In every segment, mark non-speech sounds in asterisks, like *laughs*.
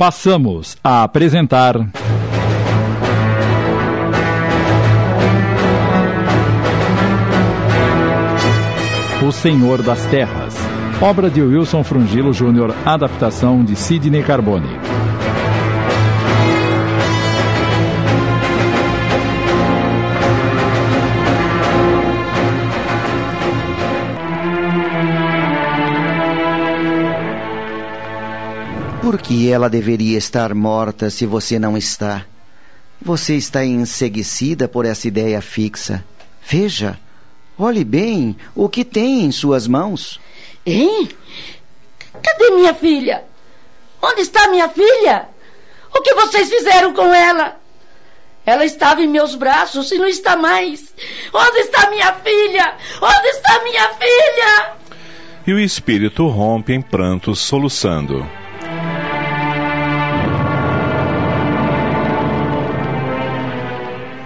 Passamos a apresentar. O Senhor das Terras. Obra de Wilson Frungilo Júnior, adaptação de Sidney Carbone. Por que ela deveria estar morta se você não está? Você está enseguecida por essa ideia fixa. Veja, olhe bem o que tem em suas mãos. Hein? Cadê minha filha? Onde está minha filha? O que vocês fizeram com ela? Ela estava em meus braços e não está mais. Onde está minha filha? Onde está minha filha? E o espírito rompe em prantos, soluçando.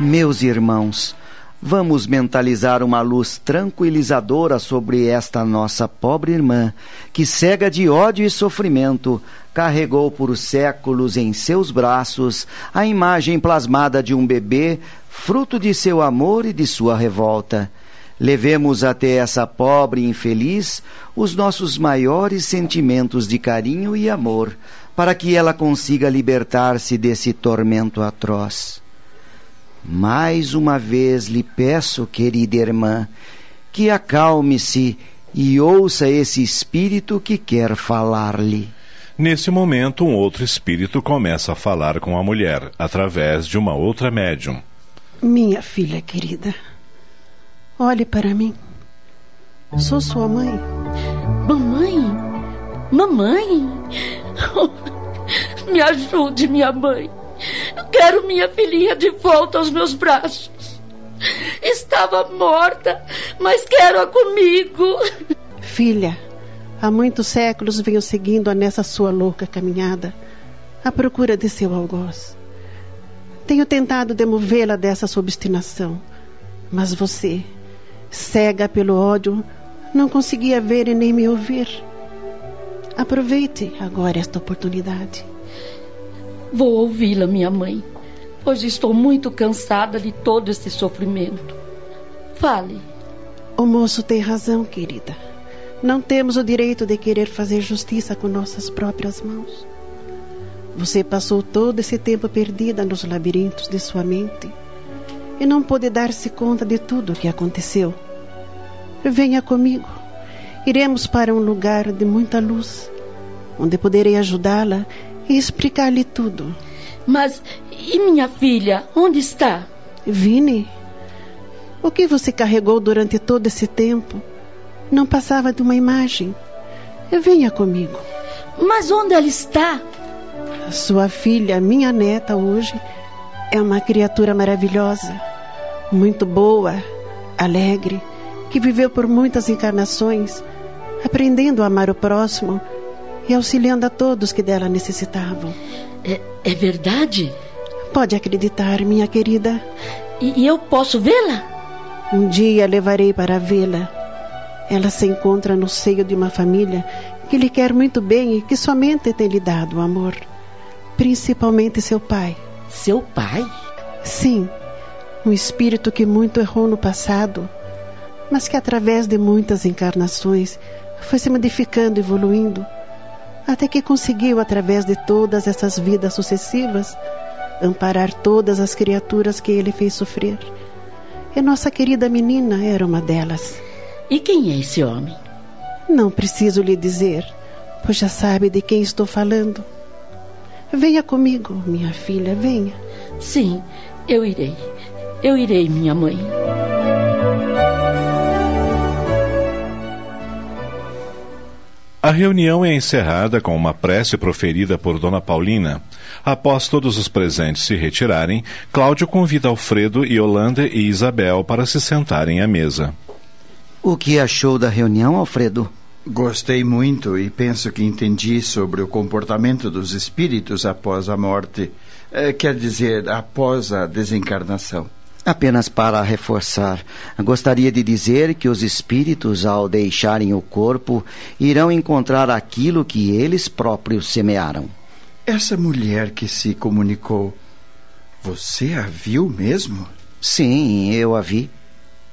Meus irmãos, vamos mentalizar uma luz tranquilizadora sobre esta nossa pobre irmã, que cega de ódio e sofrimento, carregou por séculos em seus braços a imagem plasmada de um bebê, fruto de seu amor e de sua revolta. Levemos até essa pobre infeliz os nossos maiores sentimentos de carinho e amor, para que ela consiga libertar-se desse tormento atroz. Mais uma vez lhe peço, querida irmã, que acalme-se e ouça esse espírito que quer falar-lhe. Nesse momento, um outro espírito começa a falar com a mulher, através de uma outra médium. Minha filha querida, olhe para mim. Sou sua mãe. Mamãe? Mamãe? *laughs* Me ajude, minha mãe. Quero minha filhinha de volta aos meus braços. Estava morta, mas quero-a comigo. Filha, há muitos séculos venho seguindo-a nessa sua louca caminhada, à procura de seu algoz. Tenho tentado demovê-la dessa sua obstinação, mas você, cega pelo ódio, não conseguia ver e nem me ouvir. Aproveite agora esta oportunidade. Vou ouvi-la, minha mãe, pois estou muito cansada de todo esse sofrimento. Fale. O moço tem razão, querida. Não temos o direito de querer fazer justiça com nossas próprias mãos. Você passou todo esse tempo perdida nos labirintos de sua mente e não pôde dar-se conta de tudo o que aconteceu. Venha comigo. Iremos para um lugar de muita luz, onde poderei ajudá-la e explicar-lhe tudo. Mas e minha filha? Onde está? Vini, o que você carregou durante todo esse tempo não passava de uma imagem. Venha comigo. Mas onde ela está? Sua filha, minha neta hoje, é uma criatura maravilhosa, muito boa, alegre, que viveu por muitas encarnações, aprendendo a amar o próximo e auxiliando a todos que dela necessitavam. É, é verdade? Pode acreditar, minha querida. E, e eu posso vê-la? Um dia levarei para vê-la. Ela se encontra no seio de uma família que lhe quer muito bem e que somente tem lhe dado amor. Principalmente seu pai. Seu pai? Sim, um espírito que muito errou no passado, mas que através de muitas encarnações foi se modificando, evoluindo até que conseguiu, através de todas essas vidas sucessivas, amparar todas as criaturas que ele fez sofrer. E nossa querida menina era uma delas. E quem é esse homem? Não preciso lhe dizer, pois já sabe de quem estou falando. Venha comigo, minha filha, venha. Sim, eu irei. Eu irei, minha mãe. A reunião é encerrada com uma prece proferida por Dona Paulina. Após todos os presentes se retirarem, Cláudio convida Alfredo, Yolanda e Isabel para se sentarem à mesa. O que achou da reunião, Alfredo? Gostei muito e penso que entendi sobre o comportamento dos espíritos após a morte. É, quer dizer, após a desencarnação. Apenas para reforçar, gostaria de dizer que os espíritos, ao deixarem o corpo, irão encontrar aquilo que eles próprios semearam. Essa mulher que se comunicou, você a viu mesmo? Sim, eu a vi.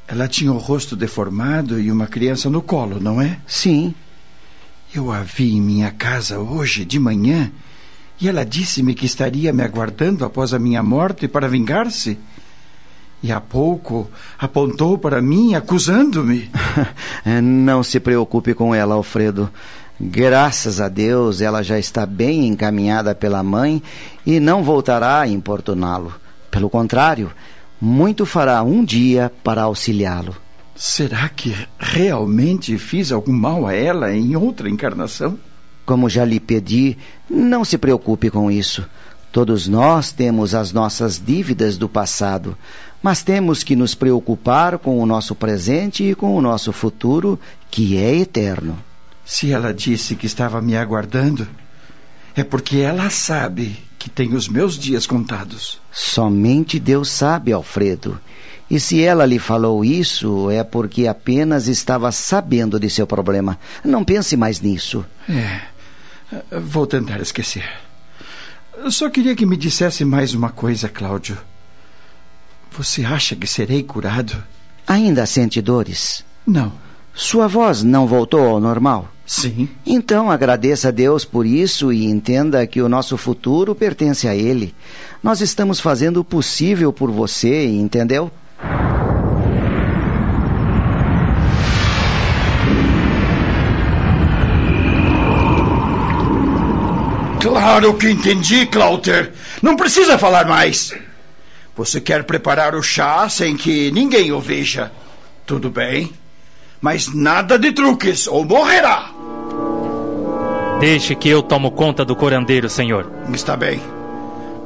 Ela tinha o rosto deformado e uma criança no colo, não é? Sim. Eu a vi em minha casa hoje de manhã e ela disse-me que estaria me aguardando após a minha morte para vingar-se. E há pouco apontou para mim acusando-me. *laughs* Não se preocupe com ela, Alfredo. Graças a Deus, ela já está bem encaminhada pela mãe e não voltará a importuná-lo. Pelo contrário, muito fará um dia para auxiliá-lo. Será que realmente fiz algum mal a ela em outra encarnação? Como já lhe pedi, não se preocupe com isso. Todos nós temos as nossas dívidas do passado, mas temos que nos preocupar com o nosso presente e com o nosso futuro, que é eterno. Se ela disse que estava me aguardando, é porque ela sabe que tem os meus dias contados. Somente Deus sabe, Alfredo. E se ela lhe falou isso, é porque apenas estava sabendo de seu problema. Não pense mais nisso. É. Vou tentar esquecer. Só queria que me dissesse mais uma coisa, Cláudio. Você acha que serei curado? Ainda sente dores? Não. Sua voz não voltou ao normal? Sim. Então agradeça a Deus por isso e entenda que o nosso futuro pertence a Ele. Nós estamos fazendo o possível por você, entendeu? Claro que entendi, Clouter. Não precisa falar mais. Você quer preparar o chá sem que ninguém o veja. Tudo bem. Mas nada de truques, ou morrerá. Deixe que eu tomo conta do curandeiro, senhor. Está bem.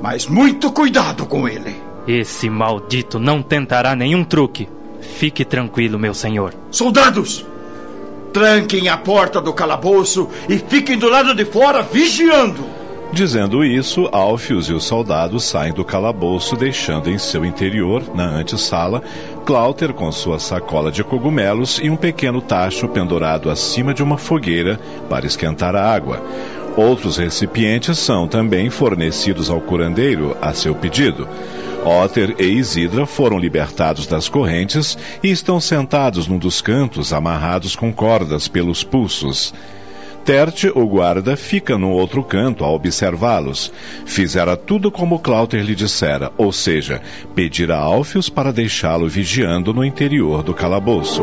Mas muito cuidado com ele. Esse maldito não tentará nenhum truque. Fique tranquilo, meu senhor. Soldados! Tranquem a porta do calabouço e fiquem do lado de fora vigiando. Dizendo isso, Alfios e os soldados saem do calabouço, deixando em seu interior, na antessala, Cláuter com sua sacola de cogumelos e um pequeno tacho pendurado acima de uma fogueira para esquentar a água. Outros recipientes são também fornecidos ao curandeiro a seu pedido. Otter e Isidra foram libertados das correntes e estão sentados num dos cantos, amarrados com cordas pelos pulsos. Terte, o guarda, fica no outro canto a observá-los. Fizera tudo como Cláuter lhe dissera, ou seja, pedira a Alfios para deixá-lo vigiando no interior do calabouço.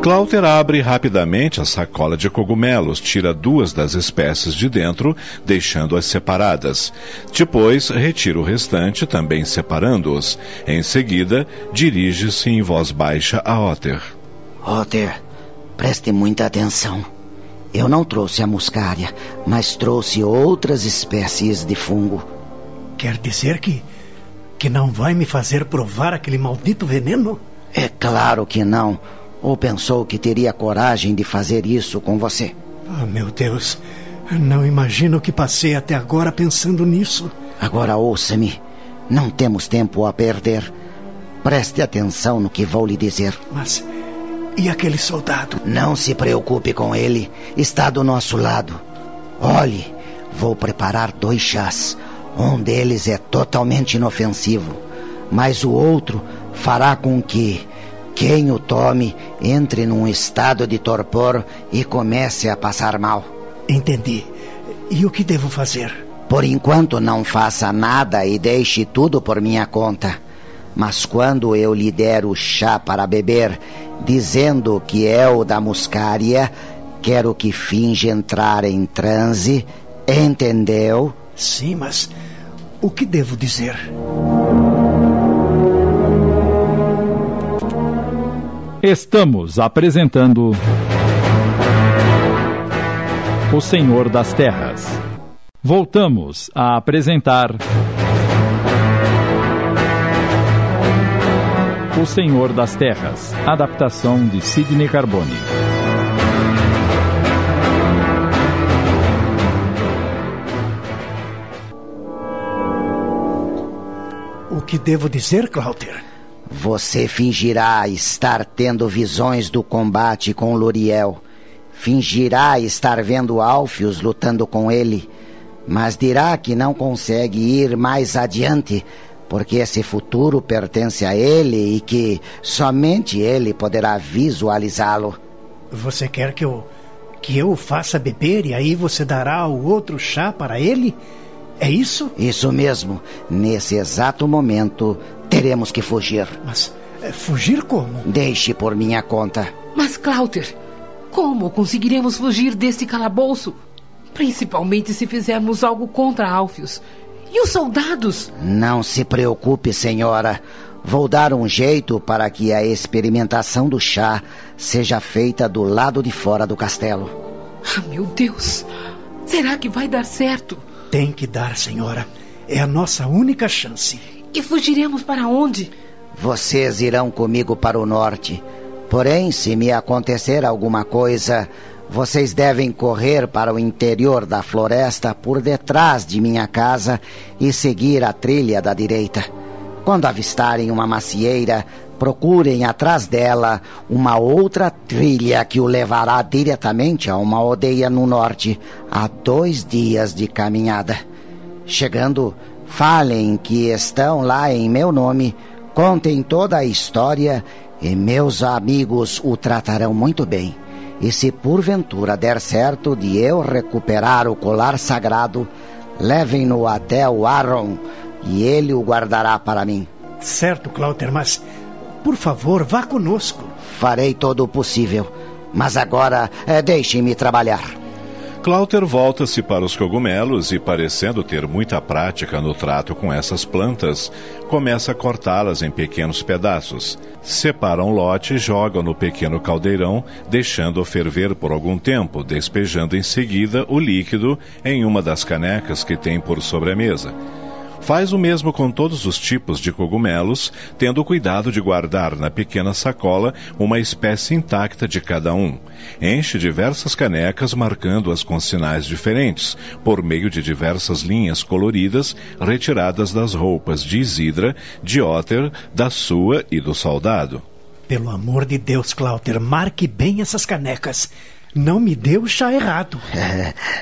Cláuter abre rapidamente a sacola de cogumelos, tira duas das espécies de dentro, deixando-as separadas. Depois, retira o restante, também separando-os. Em seguida, dirige-se em voz baixa a Otter. Otter, preste muita atenção. Eu não trouxe a muscária, mas trouxe outras espécies de fungo. Quer dizer que. que não vai me fazer provar aquele maldito veneno? É claro que não. Ou pensou que teria coragem de fazer isso com você? Ah, oh, meu Deus. Não imagino o que passei até agora pensando nisso. Agora ouça-me. Não temos tempo a perder. Preste atenção no que vou lhe dizer. Mas. E aquele soldado? Não se preocupe com ele. Está do nosso lado. Olhe, vou preparar dois chás. Um deles é totalmente inofensivo, mas o outro fará com que quem o tome entre num estado de torpor e comece a passar mal. Entendi. E o que devo fazer? Por enquanto não faça nada e deixe tudo por minha conta. Mas quando eu lhe der o chá para beber, dizendo que é o da muscária, quero que finge entrar em transe. Entendeu? Sim, mas o que devo dizer? Estamos apresentando O Senhor das Terras. Voltamos a apresentar O Senhor das Terras, adaptação de Sidney Carbone. O que devo dizer, Cláudia? Você fingirá estar tendo visões do combate com Luriel. Fingirá estar vendo Alfios lutando com ele, mas dirá que não consegue ir mais adiante, porque esse futuro pertence a ele e que somente ele poderá visualizá-lo. Você quer que eu que eu o faça beber e aí você dará o outro chá para ele? É isso? Isso mesmo. Nesse exato momento, teremos que fugir. Mas é, fugir como? Deixe por minha conta. Mas, Cláuter, como conseguiremos fugir desse calabouço? Principalmente se fizermos algo contra Alfios. E os soldados? Não se preocupe, senhora. Vou dar um jeito para que a experimentação do chá seja feita do lado de fora do castelo. Ah, meu Deus! Será que vai dar certo? Tem que dar, senhora. É a nossa única chance. E fugiremos para onde? Vocês irão comigo para o norte. Porém, se me acontecer alguma coisa, vocês devem correr para o interior da floresta por detrás de minha casa e seguir a trilha da direita. Quando avistarem uma macieira, procurem atrás dela uma outra trilha que o levará diretamente a uma aldeia no norte, a dois dias de caminhada. Chegando, falem que estão lá em meu nome, contem toda a história e meus amigos o tratarão muito bem. E se porventura der certo de eu recuperar o colar sagrado, levem-no até o Aaron e ele o guardará para mim. Certo, Cláudio, mas por favor, vá conosco. Farei todo o possível, mas agora é, deixe-me trabalhar. Cláudio volta-se para os cogumelos e, parecendo ter muita prática no trato com essas plantas, começa a cortá-las em pequenos pedaços. Separa um lote e joga no pequeno caldeirão, deixando-o ferver por algum tempo, despejando em seguida o líquido em uma das canecas que tem por sobre a mesa. Faz o mesmo com todos os tipos de cogumelos, tendo cuidado de guardar na pequena sacola uma espécie intacta de cada um. Enche diversas canecas marcando-as com sinais diferentes, por meio de diversas linhas coloridas retiradas das roupas de Isidra, de Otter, da sua e do soldado. Pelo amor de Deus, Cláudio, marque bem essas canecas. Não me dê o chá errado.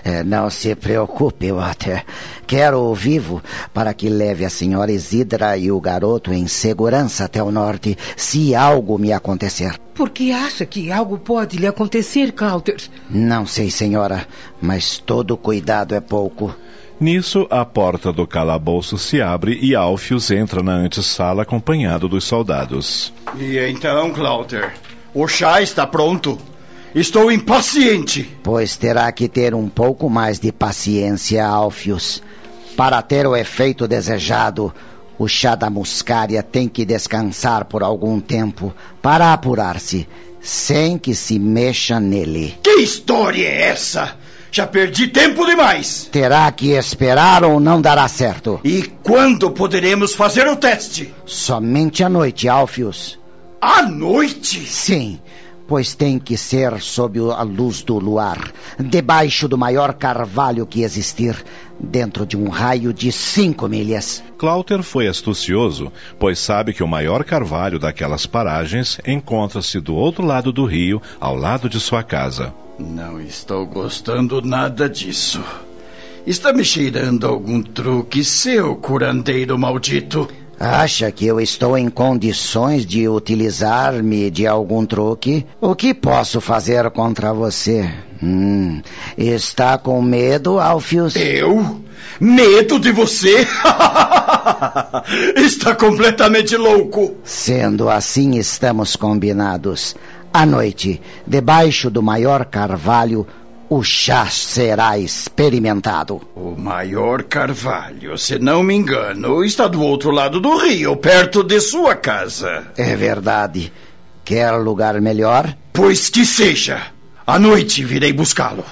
É, não se preocupe, Walter. Quero-o vivo para que leve a senhora Isidra e o garoto em segurança até o norte, se algo me acontecer. Por que acha que algo pode lhe acontecer, Cláudio? Não sei, senhora, mas todo cuidado é pouco. Nisso, a porta do calabouço se abre e Alfius entra na antessala acompanhado dos soldados. E então, Cláudio, o chá está pronto. Estou impaciente. Pois terá que ter um pouco mais de paciência, Alfius. Para ter o efeito desejado, o chá da muscária tem que descansar por algum tempo para apurar-se, sem que se mexa nele. Que história é essa? Já perdi tempo demais. Terá que esperar ou não dará certo. E quando poderemos fazer o teste? Somente à noite, Alfius. À noite? Sim pois tem que ser sob a luz do luar, debaixo do maior carvalho que existir, dentro de um raio de cinco milhas. Cláuter foi astucioso, pois sabe que o maior carvalho daquelas paragens encontra-se do outro lado do rio, ao lado de sua casa. Não estou gostando nada disso. Está me cheirando algum truque, seu curandeiro maldito. Acha que eu estou em condições de utilizar-me de algum truque? O que posso fazer contra você? Hum, está com medo, Alfius? Eu? Medo de você? *laughs* está completamente louco. Sendo assim, estamos combinados. À noite, debaixo do maior carvalho, o chá será experimentado. O maior carvalho, se não me engano, está do outro lado do rio, perto de sua casa. É verdade. Quer lugar melhor? Pois que seja. À noite virei buscá-lo.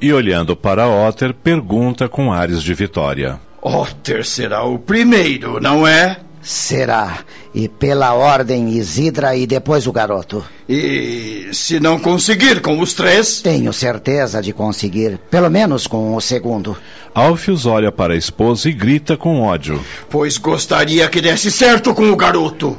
E olhando para Otter, pergunta com ares de vitória: Otter será o primeiro, não é? Será. E pela ordem Isidra e depois o garoto. E se não conseguir com os três? Tenho certeza de conseguir. Pelo menos com o segundo. Alfius olha para a esposa e grita com ódio. Pois gostaria que desse certo com o garoto.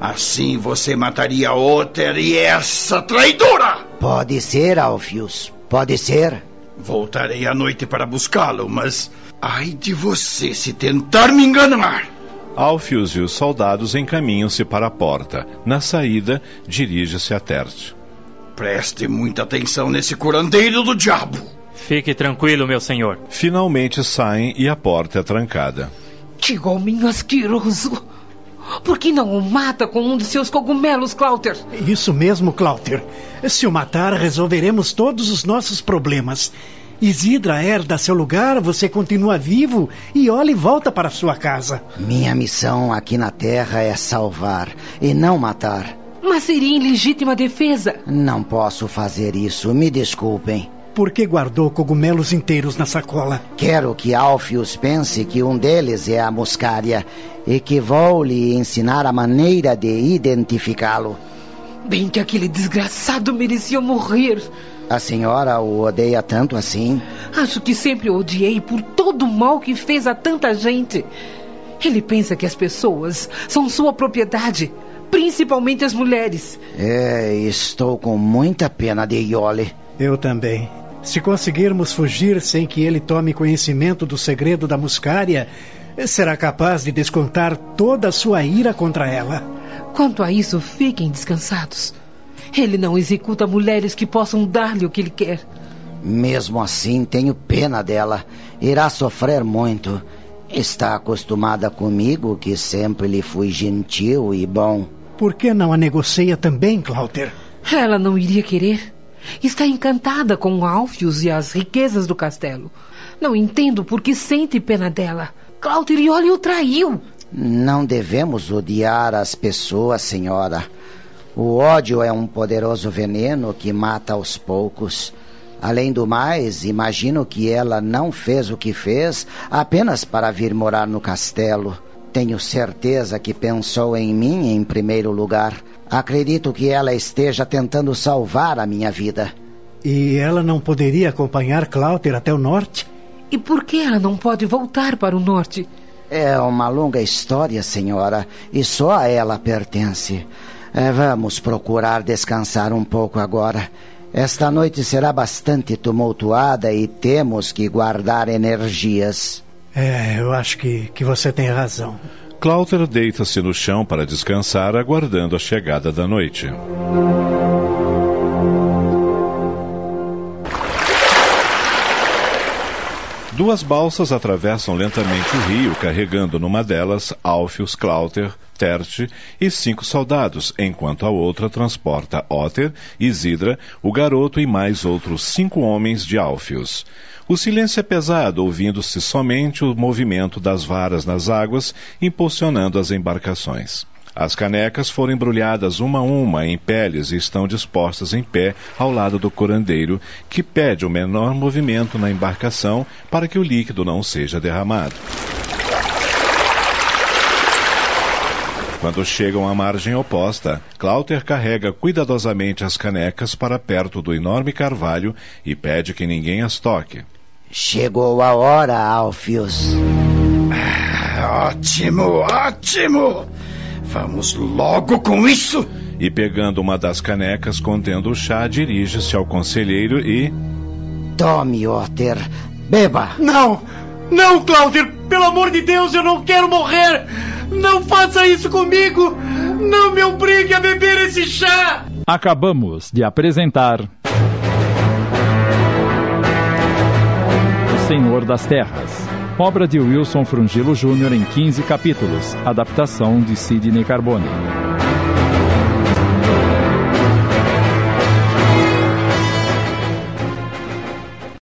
Assim você mataria Otter e essa traidora! Pode ser, Alfius. Pode ser. Voltarei à noite para buscá-lo, mas ai de você se tentar me enganar! Alfius e os soldados encaminham-se para a porta. Na saída, dirige-se a Terte. Preste muita atenção nesse curandeiro do diabo. Fique tranquilo, meu senhor. Finalmente saem e a porta é trancada. Que homem asqueroso! Por que não o mata com um de seus cogumelos, Clouter? Isso mesmo, Clouter. Se o matar, resolveremos todos os nossos problemas. Isidra herda seu lugar, você continua vivo e Oli volta para sua casa. Minha missão aqui na Terra é salvar e não matar. Mas seria em legítima defesa. Não posso fazer isso, me desculpem. Por que guardou cogumelos inteiros na sacola? Quero que Alfius pense que um deles é a muscária e que vou lhe ensinar a maneira de identificá-lo. Bem que aquele desgraçado merecia morrer. A senhora o odeia tanto assim? Acho que sempre o odiei por todo o mal que fez a tanta gente. Ele pensa que as pessoas são sua propriedade, principalmente as mulheres. É, estou com muita pena de Iole. Eu também. Se conseguirmos fugir sem que ele tome conhecimento do segredo da muscária, será capaz de descontar toda a sua ira contra ela. Quanto a isso, fiquem descansados. Ele não executa mulheres que possam dar-lhe o que ele quer. Mesmo assim, tenho pena dela. Irá sofrer muito. Está acostumada comigo, que sempre lhe fui gentil e bom. Por que não a negocia também, Clouter? Ela não iria querer. Está encantada com Alfius e as riquezas do castelo. Não entendo por que sente pena dela. Clauterioli o traiu. Não devemos odiar as pessoas, senhora. O ódio é um poderoso veneno que mata aos poucos. Além do mais, imagino que ela não fez o que fez apenas para vir morar no castelo. Tenho certeza que pensou em mim em primeiro lugar. Acredito que ela esteja tentando salvar a minha vida. E ela não poderia acompanhar Clouter até o norte? E por que ela não pode voltar para o norte? É uma longa história, senhora, e só a ela pertence. É, vamos procurar descansar um pouco agora. Esta noite será bastante tumultuada e temos que guardar energias. É, eu acho que, que você tem razão. Clouter deita-se no chão para descansar, aguardando a chegada da noite. Duas balsas atravessam lentamente o rio, carregando numa delas Alfius, Clouter, Terte e cinco soldados, enquanto a outra transporta Otter, Isidra, o garoto e mais outros cinco homens de Alfius. O silêncio é pesado, ouvindo-se somente o movimento das varas nas águas, impulsionando as embarcações. As canecas foram embrulhadas uma a uma em peles e estão dispostas em pé ao lado do curandeiro, que pede o menor movimento na embarcação para que o líquido não seja derramado. Quando chegam à margem oposta, Clouter carrega cuidadosamente as canecas para perto do enorme carvalho e pede que ninguém as toque. Chegou a hora, Alfius. Ah, ótimo, ótimo! Vamos logo com isso! E pegando uma das canecas contendo o chá, dirige-se ao conselheiro e. Tome, Otter. Beba! Não! Não, Cláudio! Pelo amor de Deus, eu não quero morrer! Não faça isso comigo! Não me obrigue a beber esse chá! Acabamos de apresentar. O Senhor das Terras. Obra de Wilson Frungilo Jr. em 15 capítulos. Adaptação de Sidney Carbone.